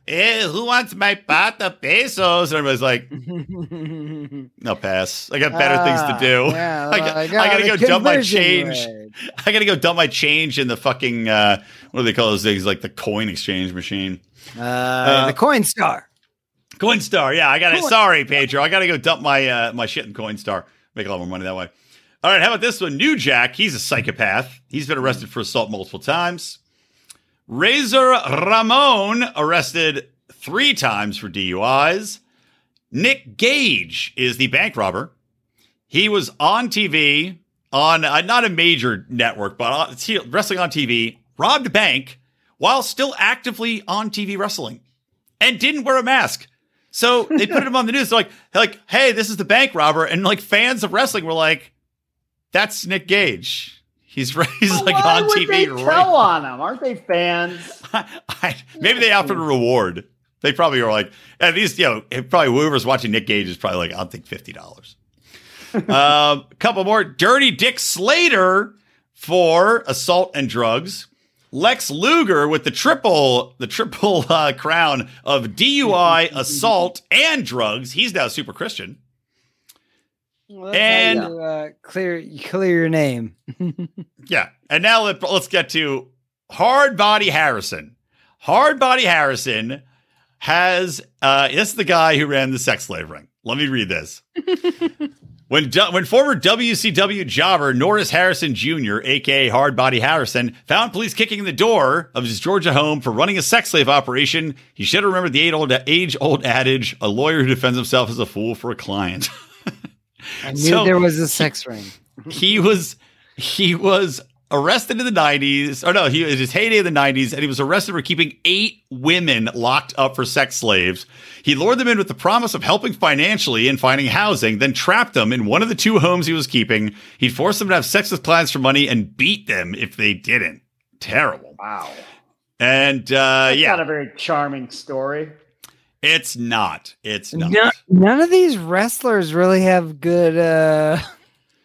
eh, who wants my of pesos? And everybody's like, no pass. I got better things to do. Ah, Yeah, I, got, I gotta oh, go dump my change. rate. I gotta go dump my change in the fucking uh, what do they call those things? Like the coin exchange machine. Uh, the coin star. Coinstar, yeah, I got it. Sorry, Pedro, I gotta go dump my uh, my shit in Coinstar. Make a lot more money that way. All right, how about this one? New Jack, he's a psychopath. He's been arrested for assault multiple times. Razor Ramon arrested three times for DUIs. Nick Gage is the bank robber. He was on TV on uh, not a major network, but wrestling on TV, robbed a bank while still actively on TV wrestling, and didn't wear a mask. So they put him on the news. They're like, they're like, hey, this is the bank robber, and like fans of wrestling were like, that's Nick Gage. He's he's like on TV. they right tell on them? Aren't they fans? I, maybe they offered a reward. They probably are like, at least, you know, probably whoever's watching Nick Gage is probably like, I'll take $50. um, a couple more. Dirty Dick Slater for assault and drugs. Lex Luger with the triple, the triple uh, crown of DUI, assault, and drugs. He's now super Christian. Well, And- you, uh, clear clear your name. Yeah. And now let, let's get to Hard Body Harrison. Hard Body Harrison has, uh, this is the guy who ran the sex slave ring. Let me read this. When, when former WCW jobber Norris Harrison Jr., aka Hard Body Harrison, found police kicking in the door of his Georgia home for running a sex slave operation, he should have remembered the age old adage a lawyer who defends himself is a fool for a client. I knew So- there was a sex ring. he was he was arrested in the 90s Oh no he was his heyday in the 90s and he was arrested for keeping eight women locked up for sex slaves he lured them in with the promise of helping financially and finding housing then trapped them in one of the two homes he was keeping he'd force them to have sex with clients for money and beat them if they didn't terrible Wow. and uh That's yeah not a very charming story. It's not it's not No- none of these wrestlers really have good uh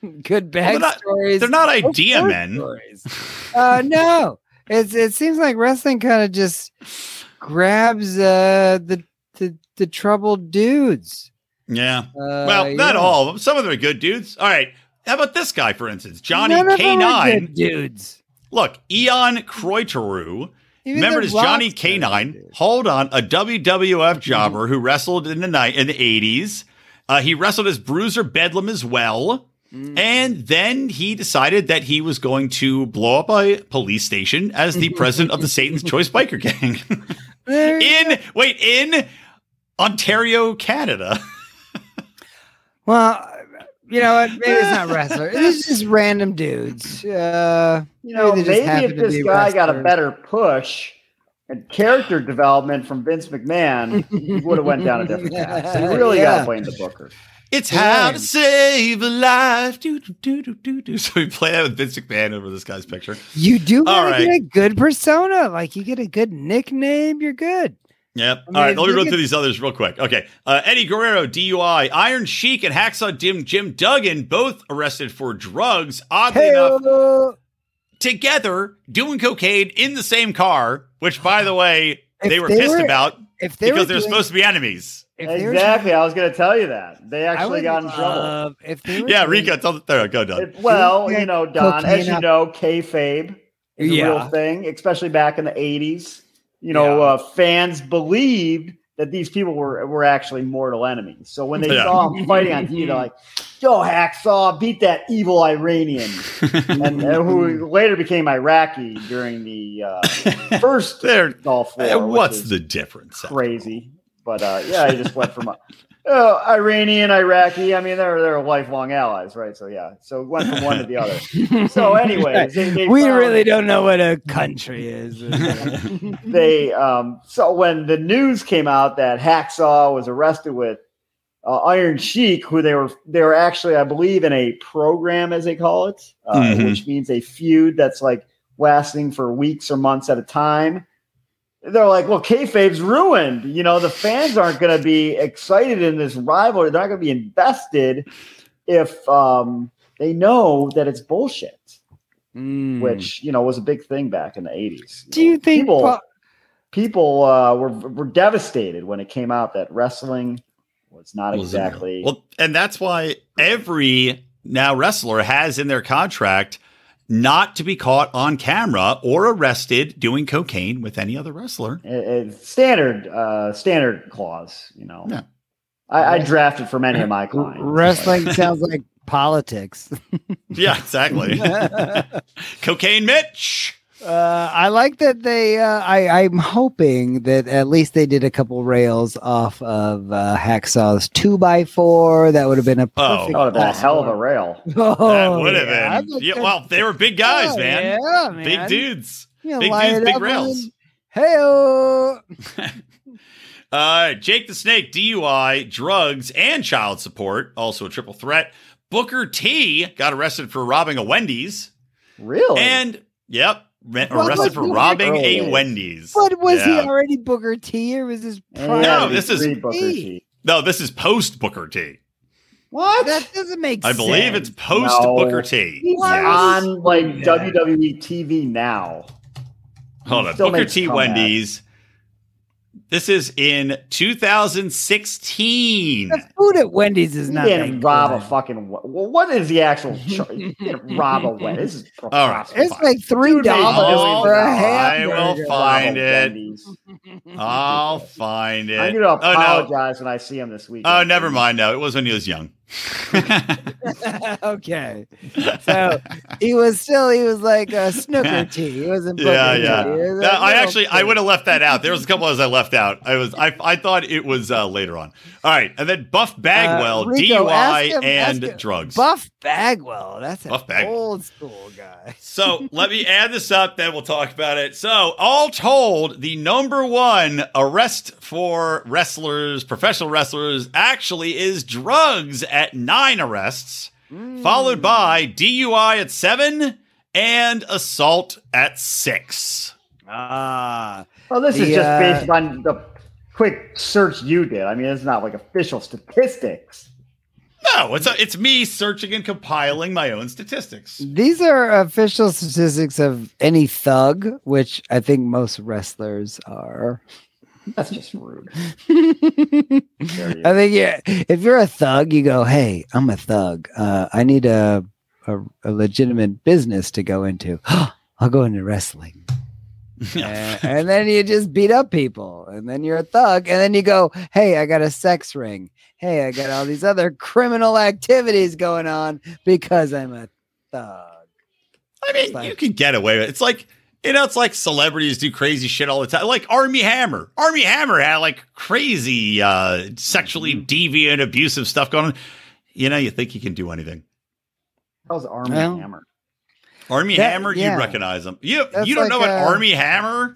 good they're not- backstories. they're not idea men stories. Uh no. It's it seems like wrestling kind of just grabs uh the the, the troubled dudes. yeah Uh, well not all of them some of them are good dudes all right how about this guy for instance johnny None of them are k9 good dudes. Look, Ion Croitoru, Even remember the as Johnny K9. Hold on, a WWF jobber who wrestled in the night in the eighties. Uh, he wrestled as Bruiser Bedlam as well. Mm. And then he decided that he was going to blow up a police station as the president of the Satan's Choice Biker Gang. In, wait, in Ontario, Canada. Well, you know what? Maybe it's not wrestler. It's just random dudes. Uh, You know, Maybe maybe if this be guy got a better push and character development from Vince McMahon, he would have went down a different path. So you really got to blame the Booker. It's how Right. to save a life. Do, do, do, do, do, do. So we play that with Vince McMahon over this guy's picture. you do All get a good persona. Like you get a good nickname, you're good. Yep. I mean, All right. Let me run get- through these others real quick. Okay. Uh, Eddie Guerrero, DUI. Iron Sheik and Hacksaw Jim, Jim Duggan, both arrested for drugs. Oddly Hey, enough, uh, together doing cocaine in the same car, which, by the way, If they were they pissed were- about if they because they're doing- supposed to be enemies. if they were Exactly. I was going to tell you that. They actually got in trouble. if they Yeah, doing- Rika, tell the there, go, Doug. It- well, you know, Don, as you up- know, kayfabe is a real thing, especially back in the 80s. You know, Yeah. uh, fans believed that these people were were actually mortal enemies. So when they Yeah. saw him fighting on TV, they're like, "Yo, Hacksaw, beat that evil Iranian," and, and who later became Iraqi during the uh, first there. Gulf War. eh, What's the difference? crazy? But uh, yeah, he just went from uh, uh, Iranian, Iraqi. I mean, they're they're lifelong allies, right? So yeah, so it went from one to the other. So, anyways, they, they we found- really don't know what a country is. they um so when the news came out that Hacksaw was arrested with uh, Iron Sheik, who they were they were actually, I believe, in a program as they call it, uh, Mhm. which means a feud that's like lasting for weeks or months at a time. They're like, well, kayfabe's ruined. You know, the fans aren't going to be excited in this rivalry. They're not going to be invested if um, they know that it's bullshit, Mm. which you know was a big thing back in the eighties. do you think? people po- people uh, were were devastated when it came out that wrestling was not Wasn't exactly. Well, and that's why every now wrestler has in their contract not to be caught on camera or arrested doing cocaine with any other wrestler. it- it's standard uh, standard clause, you know. Yeah. I, I drafted for many of my clients. Wrestling sounds like politics. Yeah, exactly. cocaine Mitch. Uh, I like that they. Uh, I I'm hoping that at least they did a couple rails off of uh, Hacksaw's two by four. That would have been a Oh. perfect. That would have been a hell of a rail. Oh, that would have yeah. Been. like Yeah, well, they were big guys, Oh, man. Yeah, man. Big dudes. You know, Big dudes, big rails. and- Hey-o. Uh, Jake the Snake, DUI, drugs, and child support, also a triple threat. Booker T got arrested for robbing a Wendy's. Really? And, yep, re- arrested for robbing a days. Wendy's. What was he already Booker T or was this Yeah, prior? No, this is- Booker T. T. No, this is post Booker T. What? That doesn't make I sense. believe it's post No. Booker T. He's Why on like do that? WWE TV now. Hold on. Booker T. comeback. Wendy's. This is in 2016. The food at Wendy's is He not. didn't that rob a fucking. Well, what is the actual? char- He didn't rob a Wendy's. This is All right. preposterous. It's like three dollars for a of dollars. I will find Rob a it. Wendy's. I'll find it. I'm going to Oh, no. apologize when I see him this week. Oh, never mind. No, it was when he was young. okay, so he was still he was like a snooker tea. He wasn't. Yeah, yeah. Was a No, I little actually I would have left that out. There was a couple others I left out. I was I I thought it was uh, later on. All right, and then Buff Bagwell, Uh, Rico, DUI him- and drugs. Buff Bagwell. That's an Buff Bagwell. old school guy. So let me add this up, then we'll talk about it. So, all told, the number one arrest for wrestlers, professional wrestlers, actually is drugs at nine arrests, Mm. followed by DUI at seven and assault at six. Ah, Well, this is The, just uh, based on the quick search you did. I mean, it's not like official statistics. No, it's a, it's me searching and compiling my own statistics. these are official statistics of any thug, which I think most wrestlers are. That's just rude. I think yeah, if you're a thug, you go, "Hey, I'm a thug. Uh, I need a, a a legitimate business to go into. I'll go into wrestling." and, and then you just beat up people, and then you're a thug, and then you go, "Hey, I got a sex ring. Hey, I got all these other criminal activities going on because I'm a thug." I mean, Like- you can get away with it. It's like, you know, it's like celebrities do crazy shit all the time. Like Armie Hammer. Armie Hammer had like crazy, uh, sexually Mm-hmm. deviant, abusive stuff going on. You know, you think he can do anything. That was Armie Well, Hammer. Armie That- Hammer, yeah. you recognize him. You That's you don't like, know what uh, Armie Hammer?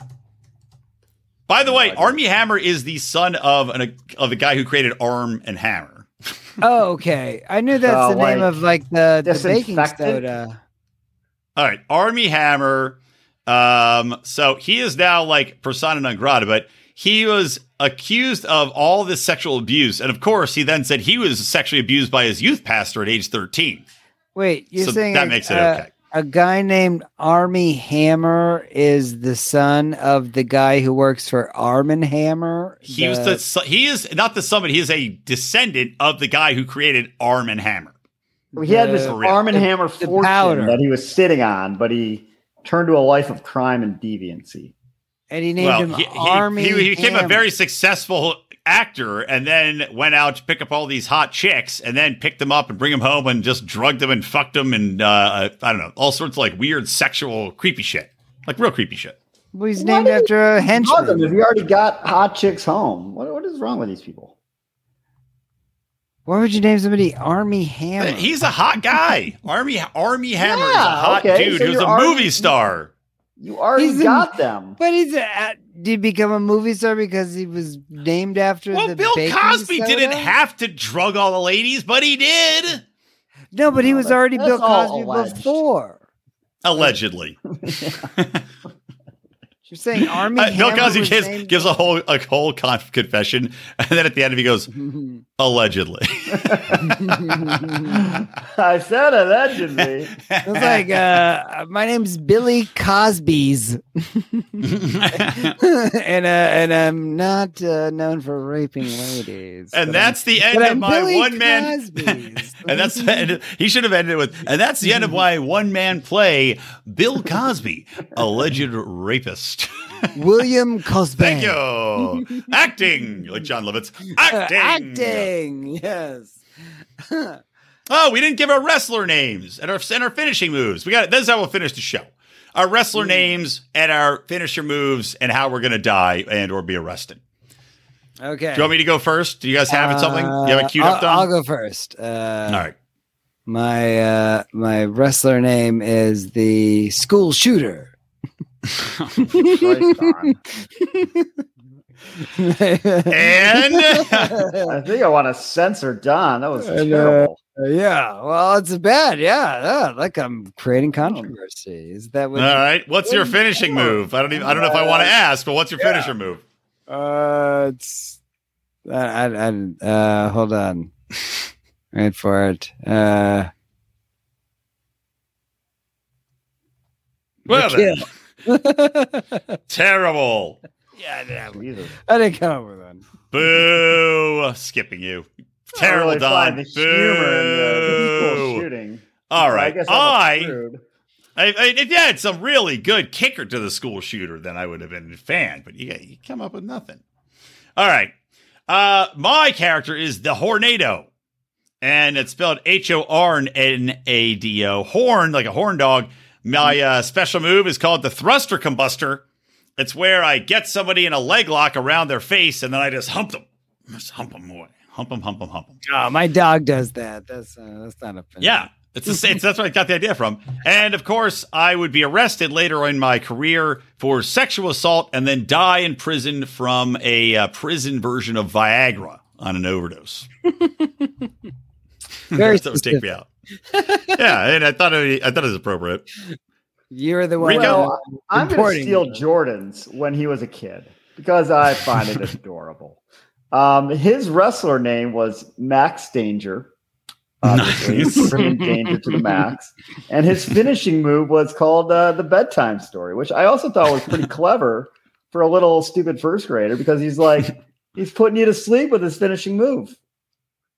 By the way. Armie Hammer is the son of an of the guy who created Arm and Hammer. Oh, okay. I knew that's So, the name of like the, the baking disinfectant? soda. All right, Armie Hammer. Um, so he is now like persona non grata, but he was accused of all this sexual abuse, and of course, he then said he was sexually abused by his youth pastor at age thirteen. Wait, you're so saying that a- makes it uh, okay. A guy named Armie Hammer is the son of the guy who works for Arm and Hammer. He was the he is not the son, but he is a descendant of the guy who created Arm and Hammer. He had this the- real. Arm and the- Hammer the fortune powder. that he was sitting on, but he turned to a life of crime and deviancy. and he named well, him he, he- Armie. he, he became a very successful actor and then went out to pick up all these hot chicks and then picked them up and bring them home and just drugged them and fucked them and uh, I don't know all sorts of like weird sexual creepy shit like real creepy shit. Well, he's Why named did he after a henchman. if he already got hot chicks home. What, what is wrong with these people? Why would you name somebody Armie Hammer? He's a hot guy. Armie Armie Hammer is a hot okay, dude so who's a already- movie star. You already He's in- got them. but he's a, did he become a movie star because he was named after Well, the Bill baking Cosby soda? didn't have to drug all the ladies, but he did. No, but he was that- already that's Bill Cosby alleged. before. Allegedly. You're saying Armie Uh, Bill Cosby gives, named- gives a whole a whole con- confession, and then at the end of he goes, allegedly. I said allegedly. It's like, uh, my name's Billy Cosby's, and uh, and I'm not uh, known for raping ladies. and that's the I'm, end of I'm my Billy one man. Cosby's. and that's and he should have ended with, and that's the end of my one man play, Bill Cosby, alleged rapist. William Cosby. Thank you. Acting, like Jon Lovitz. Acting. Acting, yes. Oh, we didn't give our wrestler names and our, and our finishing moves. We got this is how we'll finish the show. Our wrestler names and our finisher moves and how we're gonna die and or be arrested. Okay. Do you want me to go first? Do you guys have it something? You have it queued Uh, I'll, up, Don? I'll go first. Uh, All right. My uh, my wrestler name is the school shooter. Christ, Don. And I think I want to censor Don. That was And, uh, terrible. yeah, well, it's bad. Yeah, yeah, like I'm creating controversy. Is that all what? right. What's your finishing move? I don't even I don't know if I want to ask, but what's your finisher move? Uh, it's. I, I, I uh, hold on. Wait for it. Uh, Well, then, terrible. Yeah, yeah, Jesus. I didn't come up with one. Boo. Skipping you. Terrible, really Don. The humor in the, the school Boo. shooting. All I right. guess I'm I. I, I, if you had some really good kicker to the school shooter, then I would have been a fan. But you, you come up with nothing. All right. Uh, my character is the Hornado, and it's spelled H O R N A D O. Horn, like a horn dog. My uh, special move is called the Thruster Combustor. It's where I get somebody in a leg lock around their face, and then I just hump them, just hump them away, hump them, hump them, hump them. Oh, my dog does that. That's uh, that's not a thing. Yeah. It's the same. That's where I got the idea from. And of course, I would be arrested later in my career for sexual assault and then die in prison from a uh, prison version of Viagra on an overdose. Very that would take me out. yeah, and I thought it, I thought it was appropriate. You're the one. Rico? Well, I'm going to importing steal it. Jordan's when he was a kid because I find it adorable. Um, his wrestler name was Max Danger. Obviously, Nice. bringing danger to the max. And his finishing move was called uh, the bedtime story, which I also thought was pretty clever for a little stupid first grader because he's like he's putting you to sleep with his finishing move.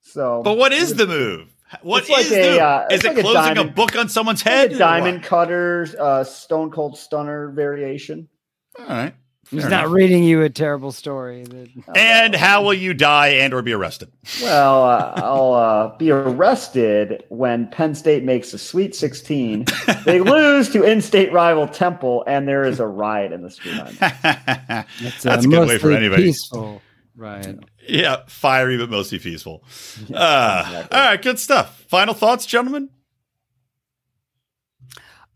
So, But what is the move? What It's like is a, the uh, Is it like closing a diamond- book on someone's Like head? a diamond what? cutter, uh, stone cold stunner variation. All right. He's Fair not reading you a terrible story. that- And how will you die and or be arrested? Well, uh, I'll uh, be arrested when Penn State makes the Sweet 16. They lose to in-state rival Temple, and there is a riot in the street. line. It's That's a good way for anybody. Peaceful, right? Yeah, fiery but mostly peaceful. Uh, exactly. All right, good stuff. Final thoughts, gentlemen?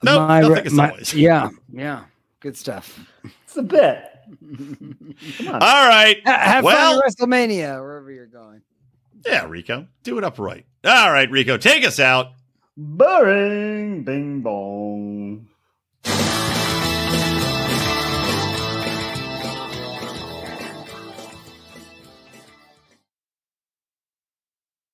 No, My nothing re- my- Yeah, yeah, good stuff. It's a bit. Come on. All right. Ha- Have Well- fun WrestleMania, wherever you're going. Yeah, Rico. Do it upright. All right, Rico, take us out. Boring. Bing bong.